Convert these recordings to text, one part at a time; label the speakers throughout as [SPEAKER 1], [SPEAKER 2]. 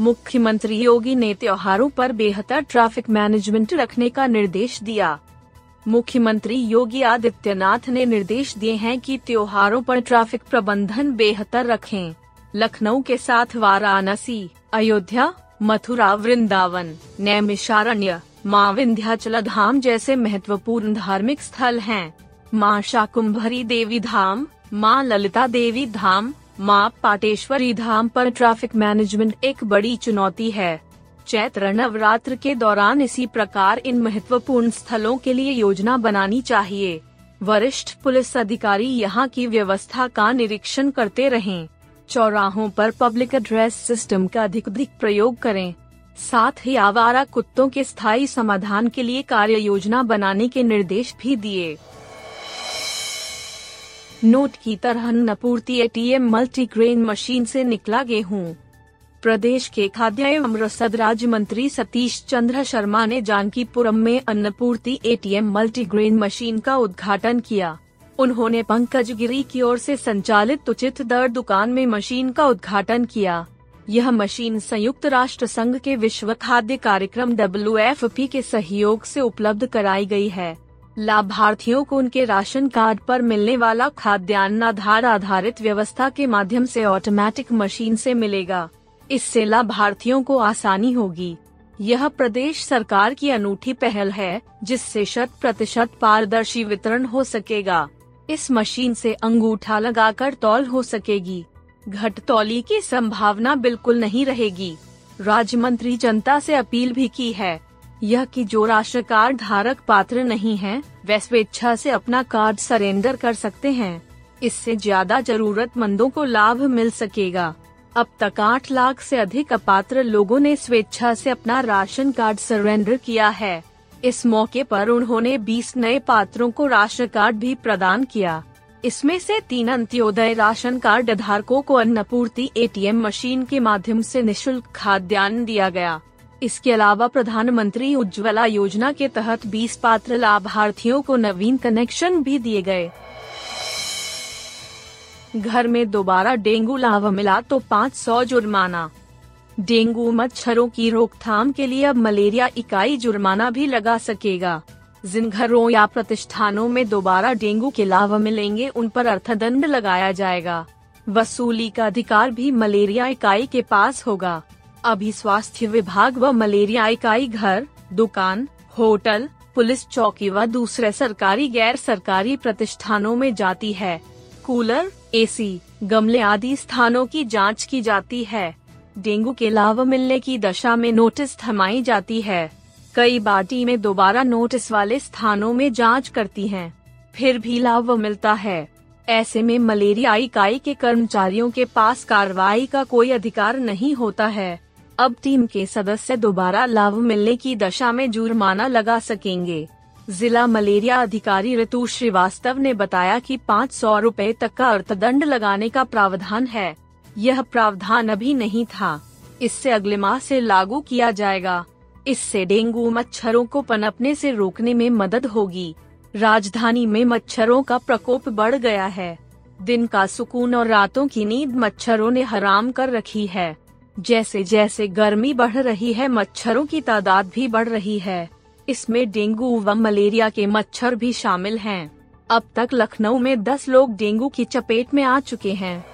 [SPEAKER 1] मुख्यमंत्री योगी ने त्योहारों पर बेहतर ट्रैफ़िक मैनेजमेंट रखने का निर्देश दिया मुख्यमंत्री योगी आदित्यनाथ ने निर्देश दिए हैं कि त्योहारों पर ट्रैफ़िक प्रबंधन बेहतर रखें। लखनऊ के साथ वाराणसी, अयोध्या, मथुरा, वृंदावन, नैमिषारण्य माँ विंध्याचल धाम जैसे महत्वपूर्ण धार्मिक स्थल हैं। माँ शाकुम्भरी देवी धाम, माँ ललिता देवी धाम माँ पाटेश्वरी धाम पर ट्रैफ़िक मैनेजमेंट एक बड़ी चुनौती है। चैत्र नवरात्र के दौरान इसी प्रकार इन महत्वपूर्ण स्थलों के लिए योजना बनानी चाहिए। वरिष्ठ पुलिस अधिकारी यहाँ की व्यवस्था का निरीक्षण करते रहें। चौराहों पर पब्लिक एड्रेस सिस्टम का अधिक अधिक प्रयोग करें। साथ ही आवारा कुत्तों के स्थायी समाधान के लिए कार्य योजना बनाने के निर्देश भी दिए। नोट की तरह नपूर्ति एटीएम मल्टीग्रेन मशीन से निकला गेहूँ। प्रदेश के खाद्य एवं रसद राज्य मंत्री सतीश चंद्र शर्मा ने जानकीपुरम में अन्नपूर्ति एटीएम मल्टीग्रेन मशीन का उद्घाटन किया। उन्होंने पंकज गिरी की ओर से संचालित उचित दर दुकान में मशीन का उद्घाटन किया। यह मशीन संयुक्त राष्ट्र संघ के विश्व खाद्य कार्यक्रम डब्ल्यू के सहयोग से उपलब्ध कराई गई है। लाभार्थियों को उनके राशन कार्ड पर मिलने वाला खाद्यान्न आधार आधारित व्यवस्था के माध्यम से ऑटोमेटिक मशीन से मिलेगा। इससे लाभार्थियों को आसानी होगी। यह प्रदेश सरकार की अनूठी पहल है, जिससे शत प्रतिशत पारदर्शी वितरण हो सकेगा। इस मशीन से अंगूठा लगाकर तौल हो सकेगी। घट तौली की संभावना बिल्कुल नहीं रहेगी। राज्य मंत्री जनता से अपील भी की है। यह कि जो राशन कार्ड धारक पात्र नहीं है वे स्वेच्छा से अपना कार्ड सरेंडर कर सकते हैं। इससे ज़्यादा जरूरतमंदों को लाभ मिल सकेगा। अब तक आठ लाख से अधिक अपात्र लोगों ने स्वेच्छा से अपना राशन कार्ड सरेंडर किया है। इस मौके पर उन्होंने 20 नए पात्रों को राशन कार्ड भी प्रदान किया। इसमें से तीन अंत्योदय राशन कार्ड धारकों को अन्नपूर्ति एटीएम मशीन के माध्यम से निशुल्क खाद्यान्न दिया गया। इसके अलावा प्रधानमंत्री उज्ज्वला योजना के तहत 20 पात्र लाभार्थियों को नवीन कनेक्शन भी दिए गए। घर में दोबारा डेंगू लावा मिला तो 500 जुर्माना। डेंगू मच्छरों की रोकथाम के लिए अब मलेरिया इकाई जुर्माना भी लगा सकेगा। जिन घरों या प्रतिष्ठानों में दोबारा डेंगू के लावा मिलेंगे, उन पर अर्थदंड लगाया जाएगा। वसूली का अधिकार भी मलेरिया इकाई के पास होगा। अभी स्वास्थ्य विभाग व मलेरिया इकाई घर दुकान होटल पुलिस चौकी व दूसरे सरकारी गैर सरकारी प्रतिष्ठानों में जाती है। कूलर एसी, गमले आदि स्थानों की जाँच की जाती है। डेंगू के लाभ मिलने की दशा में नोटिस थमाई जाती है। कई बाटी में दोबारा नोटिस वाले स्थानों में जाँच करती हैं, फिर भी लाभ मिलता है। ऐसे में मलेरिया इकाई के कर्मचारियों के पास कार्रवाई का कोई अधिकार नहीं होता है। अब टीम के सदस्य दोबारा लाभ मिलने की दशा में जुर्माना लगा सकेंगे। जिला मलेरिया अधिकारी ऋतु श्रीवास्तव ने बताया कि पाँच सौ रूपए तक का अर्थदंड लगाने का प्रावधान है। यह प्रावधान अभी नहीं था। इससे अगले माह से लागू किया जाएगा। इससे डेंगू मच्छरों को पनपने से रोकने में मदद होगी। राजधानी में मच्छरों का प्रकोप बढ़ गया है। दिन का सुकून और रातों की नींद मच्छरों ने हराम कर रखी है। जैसे जैसे गर्मी बढ़ रही है, मच्छरों की तादाद भी बढ़ रही है। इसमें डेंगू व मलेरिया के मच्छर भी शामिल हैं। अब तक लखनऊ में 10 लोग डेंगू की चपेट में आ चुके हैं।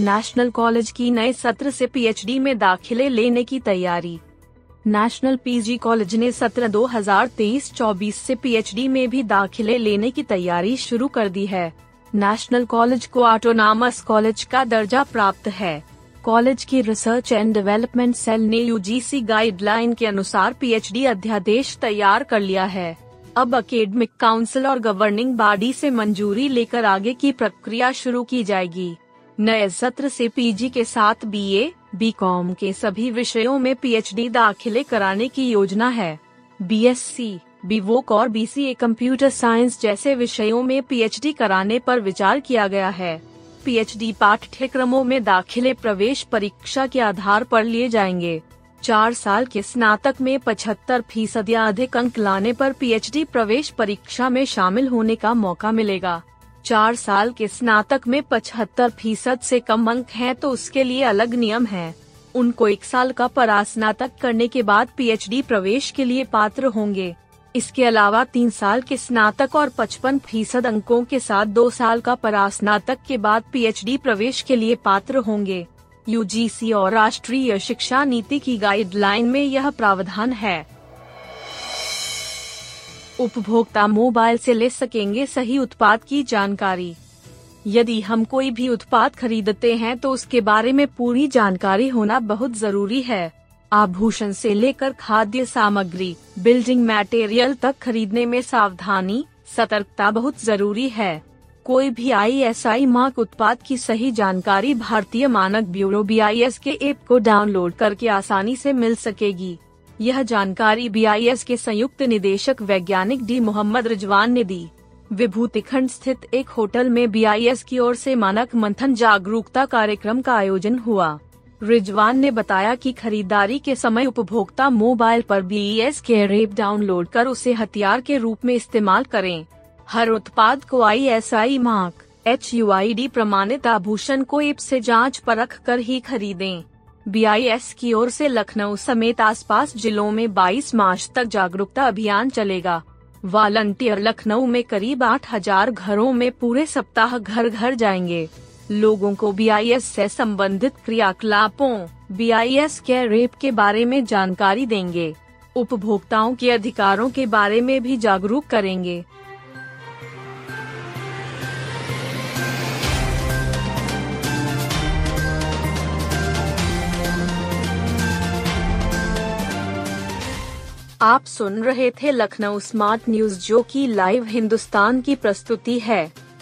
[SPEAKER 1] नेशनल कॉलेज की नए सत्र से पीएचडी में दाखिले लेने की तैयारी। नेशनल पीजी कॉलेज ने सत्र 2023-24 से पीएचडी में भी दाखिले लेने की तैयारी शुरू कर दी है। नेशनल कॉलेज को ऑटोनॉमस कॉलेज का दर्जा प्राप्त है। कॉलेज की रिसर्च एंड डेवलपमेंट सेल ने यूजीसी गाइडलाइन के अनुसार पीएचडी अध्यादेश तैयार कर लिया है। अब अकेडमिक काउंसिल और गवर्निंग बॉडी से मंजूरी लेकर आगे की प्रक्रिया शुरू की जाएगी। नए सत्र से पीजी के साथ बीए, बीकॉम के सभी विषयों में पीएचडी दाखिले कराने की योजना है। बीएससी, बीवोक और बीसीए कंप्यूटर साइंस जैसे विषयों में पीएचडी कराने पर विचार किया गया है। पीएचडी पाठ्यक्रमों में दाखिले प्रवेश परीक्षा के आधार पर लिए जाएँगे। चार साल के स्नातक में पचहत्तर फ़ीसद या अधिक अंक लाने पर पीएचडी प्रवेश परीक्षा में शामिल होने का मौका मिलेगा। चार साल के स्नातक में पचहत्तर फ़ीसद से कम अंक हैं तो उसके लिए अलग नियम है। उनको एक साल का परास्नातक करने के बाद पीएचडी प्रवेश के लिए पात्र होंगे। इसके अलावा तीन साल के स्नातक और पचपन फ़ीसद अंकों के साथ दो साल का परास्नातक के बाद पीएचडी प्रवेश के लिए पात्र होंगे। यूजीसी और राष्ट्रीय शिक्षा नीति की गाइडलाइन में यह प्रावधान है। उपभोक्ता मोबाइल से ले सकेंगे सही उत्पाद की जानकारी। यदि हम कोई भी उत्पाद खरीदते हैं तो उसके बारे में पूरी जानकारी होना बहुत ज़रूरी है। आभूषण से लेकर खाद्य सामग्री बिल्डिंग मटेरियल तक खरीदने में सावधानी, सतर्कता बहुत ज़रूरी है। कोई भी आई एस आई मार्क उत्पाद की सही जानकारी भारतीय मानक ब्यूरो बी आई एस के ऐप को डाउनलोड करके आसानी से मिल सकेगी। यह जानकारी बी आई एस के संयुक्त निदेशक वैज्ञानिक डी. मोहम्मद रिजवान ने दी। विभूति खंड स्थित एक होटल में बी आई एस की ओर से मानक मंथन जागरूकता कार्यक्रम का आयोजन हुआ। रिजवान ने बताया कि खरीदारी के समय उपभोक्ता मोबाइल पर एस के रेप डाउनलोड कर उसे हथियार के रूप में इस्तेमाल करें। हर उत्पाद को I S I mark H U I D प्रमाणित आभूषण को ऐप से जाँच परख कर ही खरीदें। बी की ओर से लखनऊ समेत आसपास जिलों में 22 मार्च तक जागरूकता अभियान चलेगा। वॉलंटियर लखनऊ में करीब 8000 घरों में पूरे सप्ताह घर घर जाएँगे। लोगों को बी से संबंधित क्रियाकलापों बी के रेप के बारे में जानकारी देंगे। उपभोक्ताओं के अधिकारों के बारे में भी जागरूक करेंगे। आप सुन रहे थे लखनऊ स्मार्ट न्यूज़ जो की लाइव हिंदुस्तान की प्रस्तुति है।